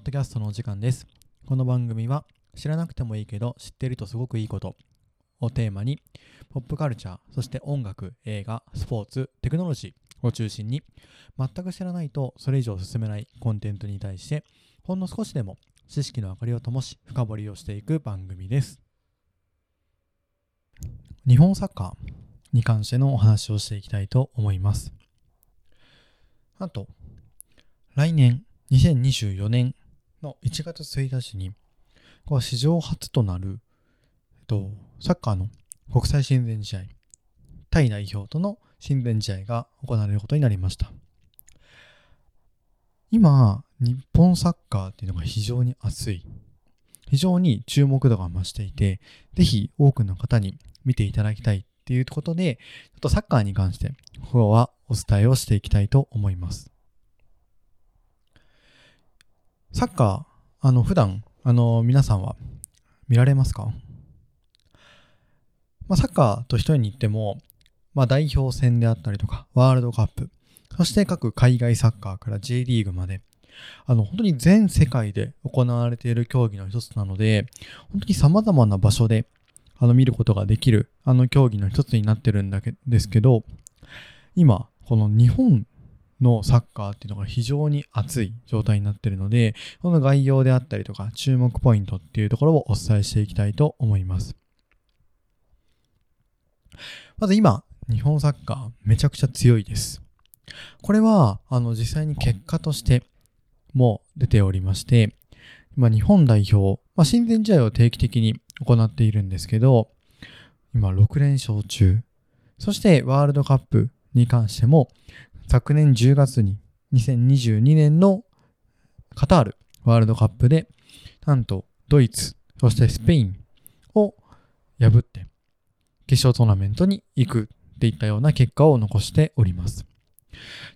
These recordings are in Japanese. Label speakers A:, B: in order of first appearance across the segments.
A: ッドキャストのお時間です。この番組は知らなくてもいいけど知ってるとすごくいいことをテーマにポップカルチャー、そして音楽、映画、スポーツ、テクノロジーを中心に全く知らないとそれ以上進めないコンテンツに対してほんの少しでも知識の明かりを灯し深掘りをしていく番組です。日本サッカーに関してのお話をしていきたいと思います。あと、来年2024年の1月1日に、これ史上初となる、えっと、サッカーの国際親善試合、タイ代表との親善試合が行われることになりました。今、日本サッカーっていうのが非常に熱い。非常に注目度が増していて、ぜひ多くの方に見ていただきたいっていうことで、ちょっとサッカーに関して、今日はお伝えをしていきたいと思います。サッカー、あの、普段、あの、皆さんは見られますか？まあ、サッカーと一重に言っても、まあ、代表戦であったりとか、ワールドカップ、そして各海外サッカーから J リーグまで、あの、本当に全世界で行われている競技の一つなので、本当に様々な場所で、あの、見ることができる、あの競技の一つになってるんだけですけど、今、この日本のサッカーっていうのが非常に熱い状態になっているので、この概要であったりとか注目ポイントっていうところをお伝えしていきたいと思います。まず今、日本サッカーめちゃくちゃ強いです。これは、あの、実際に結果としても出ておりまして、今日本代表、まあ、親善試合を定期的に行っているんですけど、今6連勝中。そしてワールドカップに関しても、昨年10月に2022年のカタールワールドカップで、なんとドイツ、そしてスペインを破って決勝トーナメントに行くっていったような結果を残しております。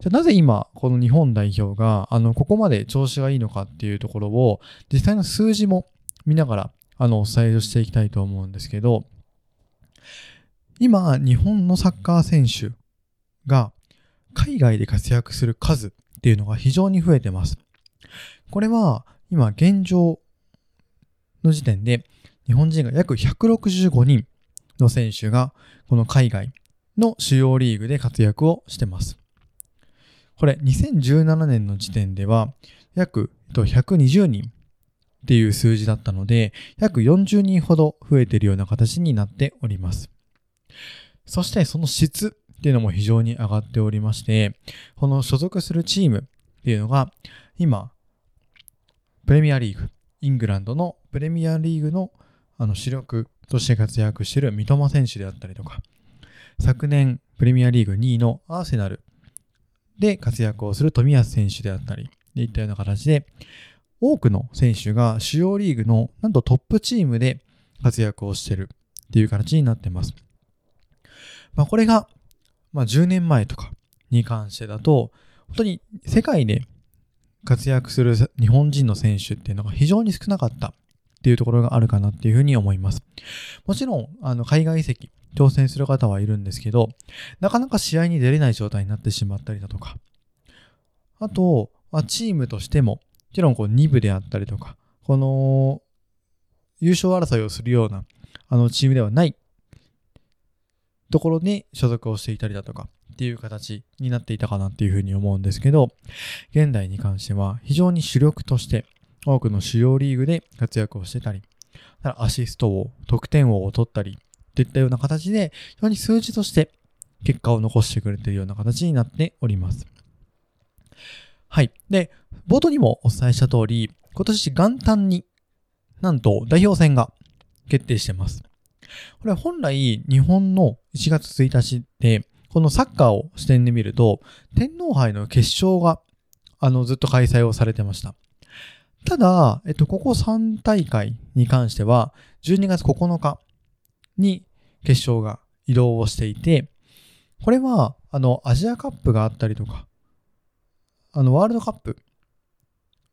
A: じゃなぜ今、この日本代表が、あの、ここまで調子がいいのかっていうところを、実際の数字も見ながら、あの、お伝えしていきたいと思うんですけど、今、日本のサッカー選手が、海外で活躍する数っていうのが非常に増えてます。これは今現状の時点で日本人が約165人の選手がこの海外の主要リーグで活躍をしてます。これ2017年の時点では約120人っていう数字だったので約40人ほど増えているような形になっております。そしてその質っていうのも非常に上がっておりまして、この所属するチームっていうのが、今、プレミアリーグ、イングランドのプレミアリーグのあの主力として活躍している三笘選手であったりとか、昨年プレミアリーグ2位のアーセナルで活躍をする冨安選手であったり、でいったような形で、多くの選手が主要リーグのなんとトップチームで活躍をしているっていう形になってます。まあこれがまあ、10年前とかに関してだと、本当に世界で活躍する日本人の選手っていうのが非常に少なかったっていうところがあるかなっていうふうに思います。もちろん、あの、海外移籍、挑戦する方はいるんですけど、なかなか試合に出れない状態になってしまったりだとか、あと、まあ、チームとしても、もちろんこう2部であったりとか、この、優勝争いをするような、あの、チームではないところに所属をしていたりだとかっていう形になっていたかなっていうふうに思うんですけど、現代に関しては非常に主力として多くの主要リーグで活躍をしてたり、アシストを、得点王を取ったりといったような形で、非常に数字として結果を残してくれているような形になっております。はい。で、冒頭にもお伝えした通り、今年元旦になんと代表戦が決定してます。これ本来日本の1月1日で、このサッカーを視点で見ると、天皇杯の決勝が、あの、ずっと開催をされてました。ただ、えっと、ここ3大会に関しては、12月9日に決勝が移動をしていて、これは、あの、アジアカップがあったりとか、あの、ワールドカップ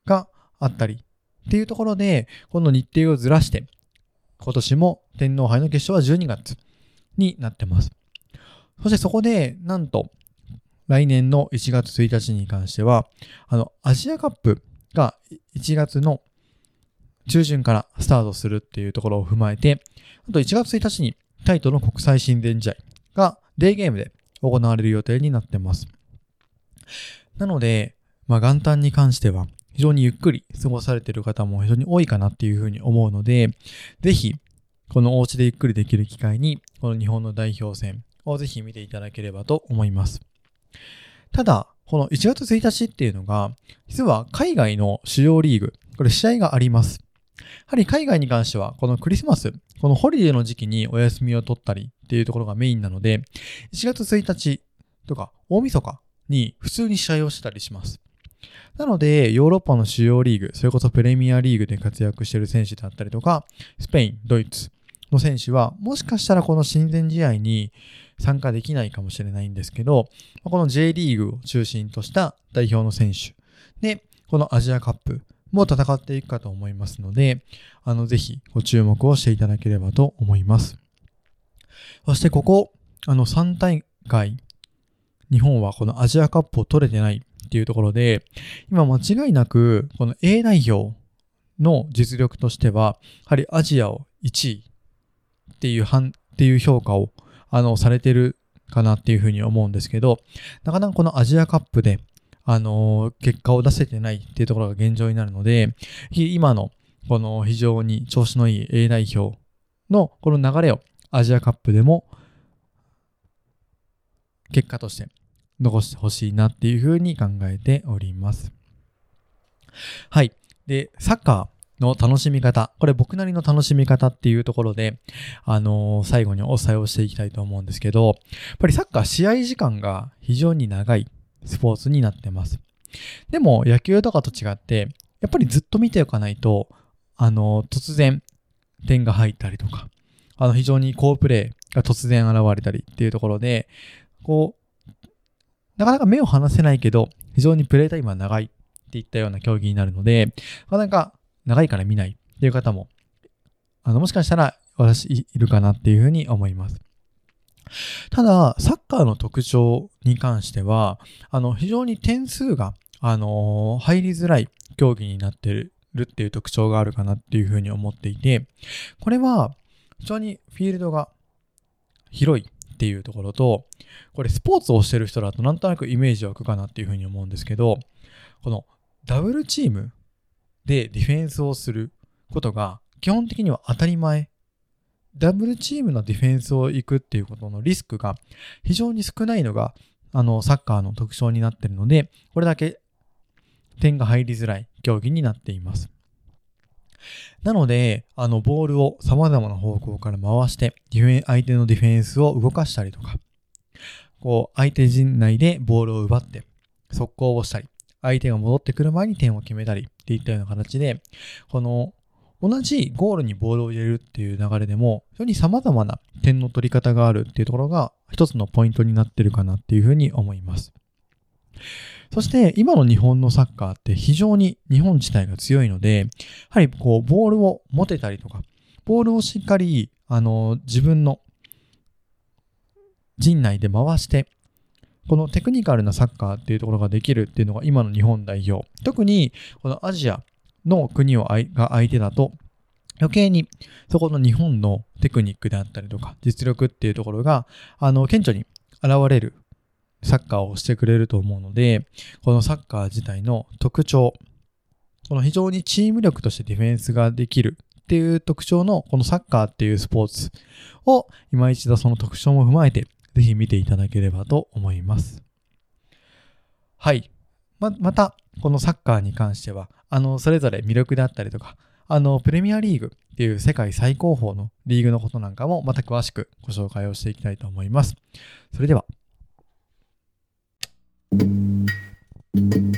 A: があったりっていうところで、この日程をずらして、今年も天皇杯の決勝は12月になってます。そしてそこで、なんと、来年の1月1日に関しては、あの、アジアカップが1月の中旬からスタートするっていうところを踏まえて、あと1月1日にタイトルの国際親善試合がデーゲームで行われる予定になってます。なので、まあ、元旦に関しては非常にゆっくり過ごされている方も非常に多いかなっていうふうに思うので、ぜひ、このお家でゆっくりできる機会に、この日本の代表戦をぜひ見ていただければと思います。ただ、この1月1日っていうのが、実は海外の主要リーグ、これ試合があります。やはり海外に関しては、このクリスマス、このホリデーの時期にお休みを取ったりっていうところがメインなので、1月1日とか大晦日に普通に試合をしたりします。なので、ヨーロッパの主要リーグ、それこそプレミアリーグで活躍している選手だったりとか、スペイン、ドイツの選手は、もしかしたらこの親善試合に参加できないかもしれないんですけど、この J リーグを中心とした代表の選手で、このアジアカップも戦っていくかと思いますので、あの、ぜひご注目をしていただければと思います。そしてここ、あの、3大会、日本はこのアジアカップを取れてないっていうところで、今間違いなく、この A 代表の実力としては、やはりアジアを1位っていう、っていう評価を、あの、されてるかなっていうふうに思うんですけど、なかなかこのアジアカップで、あの、結果を出せてないっていうところが現状になるので、今のこの非常に調子のいい A 代表のこの流れをアジアカップでも結果として残してほしいなっていうふうに考えております。はい。で、サッカーの楽しみ方。これ僕なりの楽しみ方っていうところで、あのー、最後にお伝えをしていきたいと思うんですけど、やっぱりサッカー試合時間が非常に長いスポーツになってます。でも野球とかと違って、やっぱりずっと見ておかないと、あのー、突然点が入ったりとか、あの非常に好プレーが突然現れたりっていうところで、こう、なかなか目を離せないけど、非常にプレイタイムは長いっていったような競技になるので、なかなか長いから見ないっていう方も、あの、もしかしたら私いるかなっていうふうに思います。ただ、サッカーの特徴に関しては、あの、非常に点数が、あのー、入りづらい競技になってるっていう特徴があるかなっていうふうに思っていて、これは、非常にフィールドが広いっていうところと、これスポーツをしてる人だとなんとなくイメージ湧くかなっていうふうに思うんですけど、このダブルチームでディフェンスをすることが基本的には当たり前。ダブルチームのディフェンスを行くっていうことのリスクが非常に少ないのが、あの、サッカーの特徴になってるので、これだけ点が入りづらい競技になっています。なので、あの、ボールを様々な方向から回して、ディフェン、相手のディフェンスを動かしたりとか、こう、相手陣内でボールを奪って、速攻をしたり、相手が戻ってくる前に点を決めたりっていったような形で、この、同じゴールにボールを入れるっていう流れでも、非常に様々な点の取り方があるっていうところが一つのポイントになってるかなっていうふうに思います。そして今の日本のサッカーって非常に日本自体が強いので、やはりこうボールを持てたりとか、ボールをしっかりあの自分の陣内で回して、このテクニカルなサッカーっていうところができるっていうのが今の日本代表。特にこのアジアの国をが相手だと余計にそこの日本のテクニックであったりとか実力っていうところがあの顕著に現れるサッカーをしてくれると思うので、このサッカー自体の特徴、この非常にチーム力としてディフェンスができるっていう特徴のこのサッカーっていうスポーツを今一度その特徴も踏まえてぜひ見ていただければと思います。はい。ま、また、このサッカーに関しては、あの、それぞれ魅力であったりとか、あの、プレミアリーグっていう世界最高峰のリーグのことなんかもまた詳しくご紹介をしていきたいと思います。それでは。Thank you